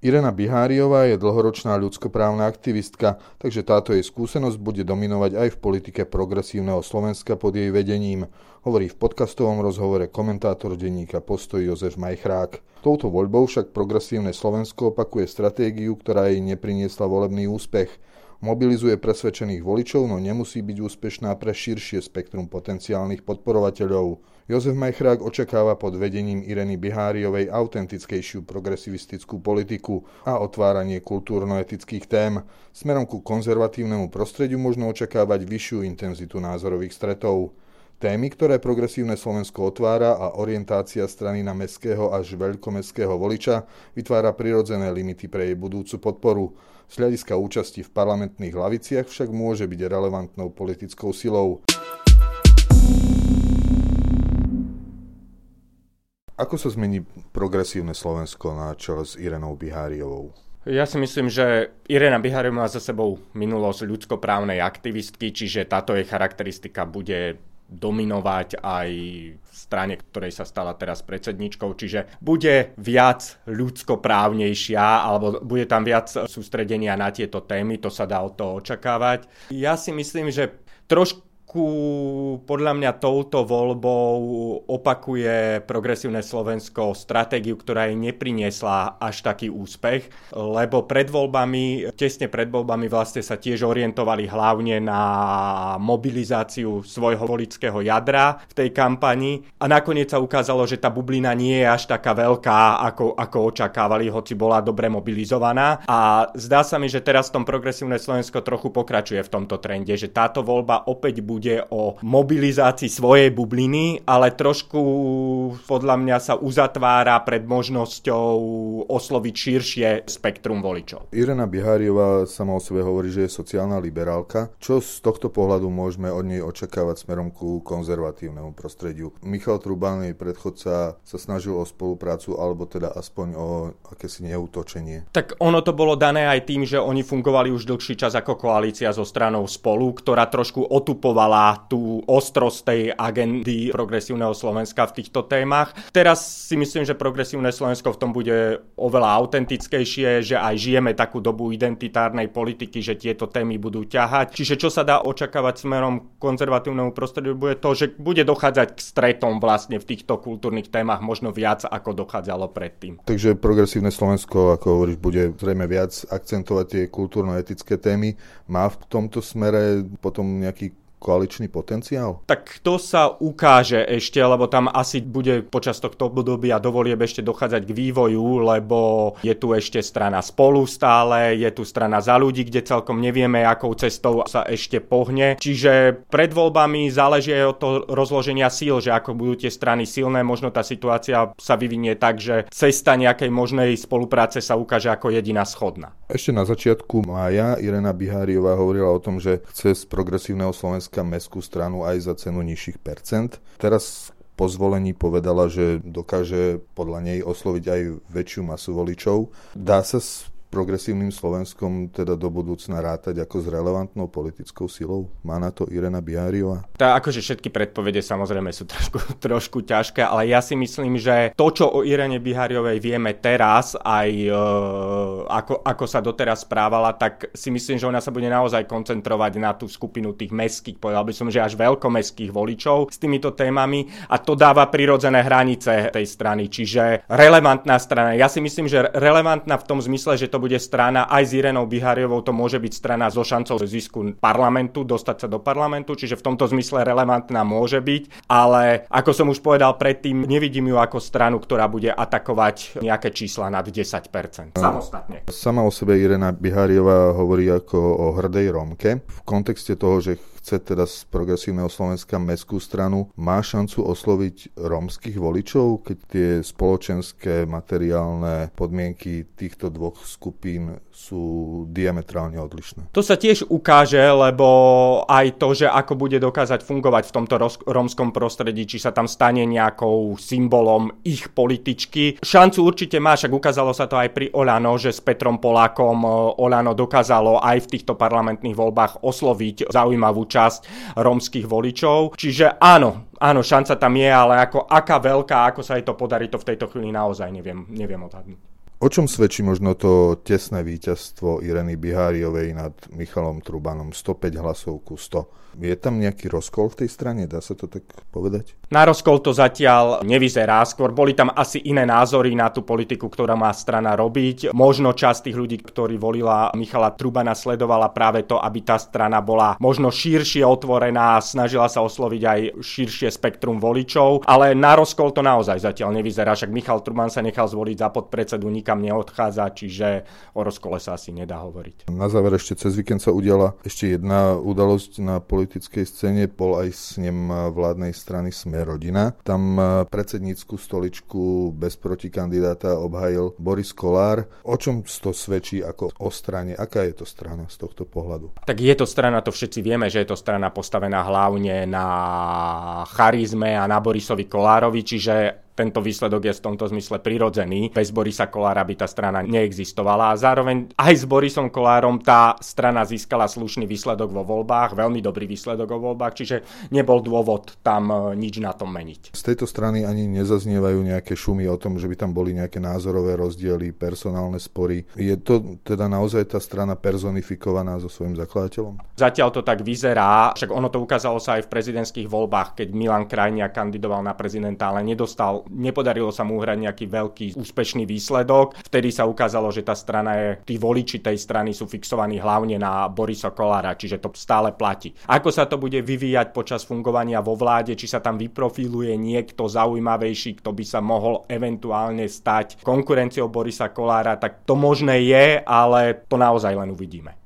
Irena Biháriová je dlhoročná ľudskoprávna aktivistka, takže táto jej skúsenosť bude dominovať aj v politike progresívneho Slovenska pod jej vedením, hovorí v podcastovom rozhovore komentátor denníka Postoj Jozef Majchrák. Touto voľbou však progresívne Slovensko opakuje stratégiu, ktorá jej nepriniesla volebný úspech. Mobilizuje presvedčených voličov, no nemusí byť úspešná pre širšie spektrum potenciálnych podporovateľov. Jozef Majchrák očakáva pod vedením Ireny Biháriovej autentickejšiu progresivistickú politiku a otváranie kultúrno-etických tém. Smerom ku konzervatívnemu prostrediu možno očakávať vyššiu intenzitu názorových stretov. Témy, ktoré progresívne Slovensko otvára a orientácia strany na mestského až veľkomestského voliča vytvára prirodzené limity pre jej budúcu podporu. Z hľadiska účasti v parlamentných laviciach však môže byť relevantnou politickou silou. Ako sa zmení progresívne Slovensko na čele s Irenou Biháriovou? Ja si myslím, že Irena Biháriová má za sebou minulosť ľudskoprávnej aktivistky, čiže táto jej charakteristika bude dominovať aj v strane, ktorej sa stala teraz predsedničkou, čiže bude viac ľudskoprávnejšia alebo bude tam viac sústredenia na tieto témy, to sa dá od toho očakávať. Ja si myslím, že trošku trošku podľa mňa touto voľbou opakuje progresívne Slovensko stratégiu, ktorá jej nepriniesla až taký úspech, lebo pred voľbami, tesne pred voľbami vlastne sa tiež orientovali hlavne na mobilizáciu svojho volického jadra v tej kampani a nakoniec sa ukázalo, že tá bublina nie je až taká veľká, ako, ako očakávali, hoci bola dobre mobilizovaná. A zdá sa mi, že teraz v tom progresívne Slovensko trochu pokračuje v tomto trende, že táto voľba opäť bude bude o mobilizácii svojej bubliny, ale trošku podľa mňa sa uzatvára pred možnosťou osloviť širšie spektrum voličov. Irena Biháriová sama o sebe hovorí, že je sociálna liberálka. Čo z tohto pohľadu môžeme od nej očakávať smerom ku konzervatívnemu prostrediu? Michal Trubán, jej predchodca, sa snažil o spoluprácu alebo teda aspoň o akési neútočenie. Tak ono to bolo dané aj tým, že oni fungovali už dlhší čas ako koalícia so stranou spolu, ktorá trošku otupovala mala tú ostrosť tej agendy progresívneho Slovenska v týchto témach. Teraz si myslím, že progresívne Slovensko v tom bude oveľa autentickejšie, že aj žijeme takú dobu identitárnej politiky, že tieto témy budú ťahať. Čiže čo sa dá očakávať smerom konzervatívnemu prostrediu, bude to, že bude dochádzať k stretom vlastne v týchto kultúrnych témach možno viac, ako dochádzalo predtým. Takže progresívne Slovensko, ako hovoríš, bude zrejme viac akcentovať tie kultúrno-etické témy. Má v tomto smere potom nejaký koaličný potenciál? Tak to sa ukáže ešte, lebo tam asi bude počas tohto obdobia dovolieb ešte dochádzať k vývoju, lebo je tu ešte strana spolu stále, je tu strana za ľudí, kde celkom nevieme, akou cestou sa ešte pohne. Čiže pred voľbami záleží aj od toho rozloženia síl, že ako budú tie strany silné, možno tá situácia sa vyvinie tak, že cesta nejakej možnej spolupráce sa ukáže ako jediná schodná. Ešte na začiatku mája Irena Biháriová hovorila o tom, že chce z progresívneho Slovenska Slovenska mestskú stranu aj za cenu nižších percent. Teraz po zvolení povedala, že dokáže podľa nej osloviť aj väčšiu masu voličov. Dá sa progresívnym Slovenskom teda do budúcna rátať ako s relevantnou politickou silou? Má na to Irena Biáriová? Tá, akože všetky predpovede samozrejme sú trošku, trošku ťažké, ale ja si myslím, že to, čo o Irene Biháriovej vieme teraz, aj e, ako, ako sa doteraz správala, tak si myslím, že ona sa bude naozaj koncentrovať na tú skupinu tých mestských, povedal by som, že až veľkomestských voličov s týmito témami a to dáva prirodzené hranice tej strany, čiže relevantná strana. Ja si myslím, že relevantná v tom zmysle, že to bude strana aj s Irenou Bihariovou, to môže byť strana so šancou zisku parlamentu, dostať sa do parlamentu, čiže v tomto zmysle relevantná môže byť, ale ako som už povedal predtým, nevidím ju ako stranu, ktorá bude atakovať nejaké čísla nad 10%. Samostatne. Sama o sebe Irena Bihariová hovorí ako o hrdej Romke v kontexte toho, že chce teda z progresívneho Slovenska mestskú stranu, má šancu osloviť rómskych voličov, keď tie spoločenské materiálne podmienky týchto dvoch skupín sú diametrálne odlišné. To sa tiež ukáže, lebo aj to, že ako bude dokázať fungovať v tomto rómskom prostredí, či sa tam stane nejakou symbolom ich političky. Šancu určite má, však ukázalo sa to aj pri Olano, že s Petrom Polákom e, Olano dokázalo aj v týchto parlamentných voľbách osloviť zaujímavú časť rómskych voličov. Čiže áno, áno, šanca tam je, ale ako, aká veľká, ako sa jej to podarí, to v tejto chvíli naozaj neviem, neviem odhadnúť. O čom svedčí možno to tesné víťazstvo Ireny Biháriovej nad Michalom Trubanom 105 hlasov ku 100? Je tam nejaký rozkol v tej strane, dá sa to tak povedať? Na rozkol to zatiaľ nevyzerá, skôr boli tam asi iné názory na tú politiku, ktorá má strana robiť. Možno časť tých ľudí, ktorí volila Michala Trubana, sledovala práve to, aby tá strana bola možno širšie otvorená, snažila sa osloviť aj širšie spektrum voličov, ale na rozkol to naozaj zatiaľ nevyzerá, však Michal Truban sa nechal zvoliť za podpredsedu, nikam neodchádza, čiže o rozkole sa asi nedá hovoriť. Na záver ešte cez víkend sa udiala ešte jedna udalosť na politickej scéne bol aj s ním vládnej strany Sme rodina. Tam predsednícku stoličku bez protikandidáta obhajil Boris Kolár. O čom to svedčí ako o strane? Aká je to strana z tohto pohľadu? Tak je to strana, to všetci vieme, že je to strana postavená hlavne na charizme a na Borisovi Kolárovi, čiže tento výsledok je v tomto zmysle prirodzený. Bez Borisa Kolára by tá strana neexistovala a zároveň aj s Borisom Kolárom tá strana získala slušný výsledok vo voľbách, veľmi dobrý výsledok vo voľbách, čiže nebol dôvod tam e, nič na tom meniť. Z tejto strany ani nezaznievajú nejaké šumy o tom, že by tam boli nejaké názorové rozdiely, personálne spory. Je to teda naozaj tá strana personifikovaná so svojím zakladateľom? Zatiaľ to tak vyzerá, však ono to ukázalo sa aj v prezidentských voľbách, keď Milan Krajnia kandidoval na prezidenta, ale nedostal nepodarilo sa mu uhrať nejaký veľký úspešný výsledok. Vtedy sa ukázalo, že tá strana je, tí voliči tej strany sú fixovaní hlavne na Borisa Kolára, čiže to stále platí. Ako sa to bude vyvíjať počas fungovania vo vláde, či sa tam vyprofiluje niekto zaujímavejší, kto by sa mohol eventuálne stať konkurenciou Borisa Kolára, tak to možné je, ale to naozaj len uvidíme.